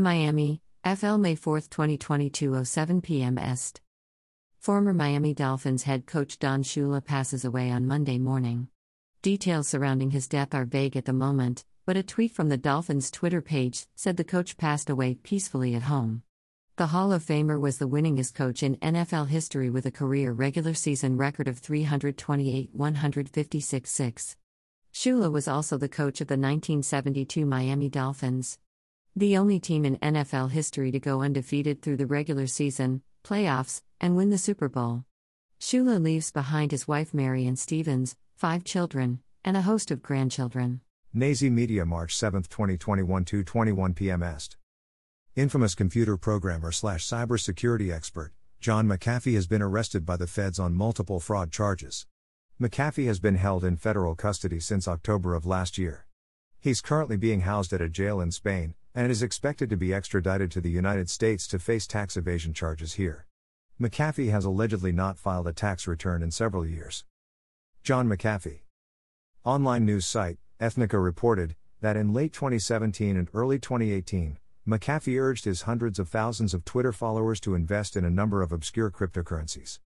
Miami, FL May 4, 2022, 07 p.m. Est. Former Miami Dolphins head coach Don Shula passes away on Monday morning. Details surrounding his death are vague at the moment, but a tweet from the Dolphins' Twitter page said the coach passed away peacefully at home. The Hall of Famer was the winningest coach in NFL history with a career regular season record of 328 156 6. Shula was also the coach of the 1972 Miami Dolphins. The only team in NFL history to go undefeated through the regular season, playoffs, and win the Super Bowl. Shula leaves behind his wife Mary Anne Stephens, five children, and a host of grandchildren. Nazi Media March 7, 2021 2:21 p.m. Est. Infamous computer programmer slash cybersecurity expert, John McAfee has been arrested by the feds on multiple fraud charges. McAfee has been held in federal custody since October of last year. He's currently being housed at a jail in Spain, and is expected to be extradited to the United States to face tax evasion charges here. McAfee has allegedly not filed a tax return in several years. John McAfee. Online news site, Ethnica reported that in late 2017 and early 2018, McAfee urged his hundreds of thousands of Twitter followers to invest in a number of obscure cryptocurrencies.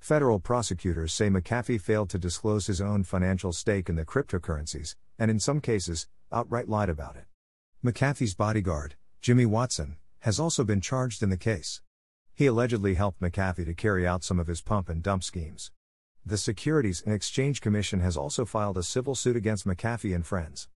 Federal prosecutors say McAfee failed to disclose his own financial stake in the cryptocurrencies, and in some cases, outright lied about it. McAfee's bodyguard, Jimmy Watson, has also been charged in the case. He allegedly helped McAfee to carry out some of his pump and dump schemes. The Securities and Exchange Commission has also filed a civil suit against McAfee and friends.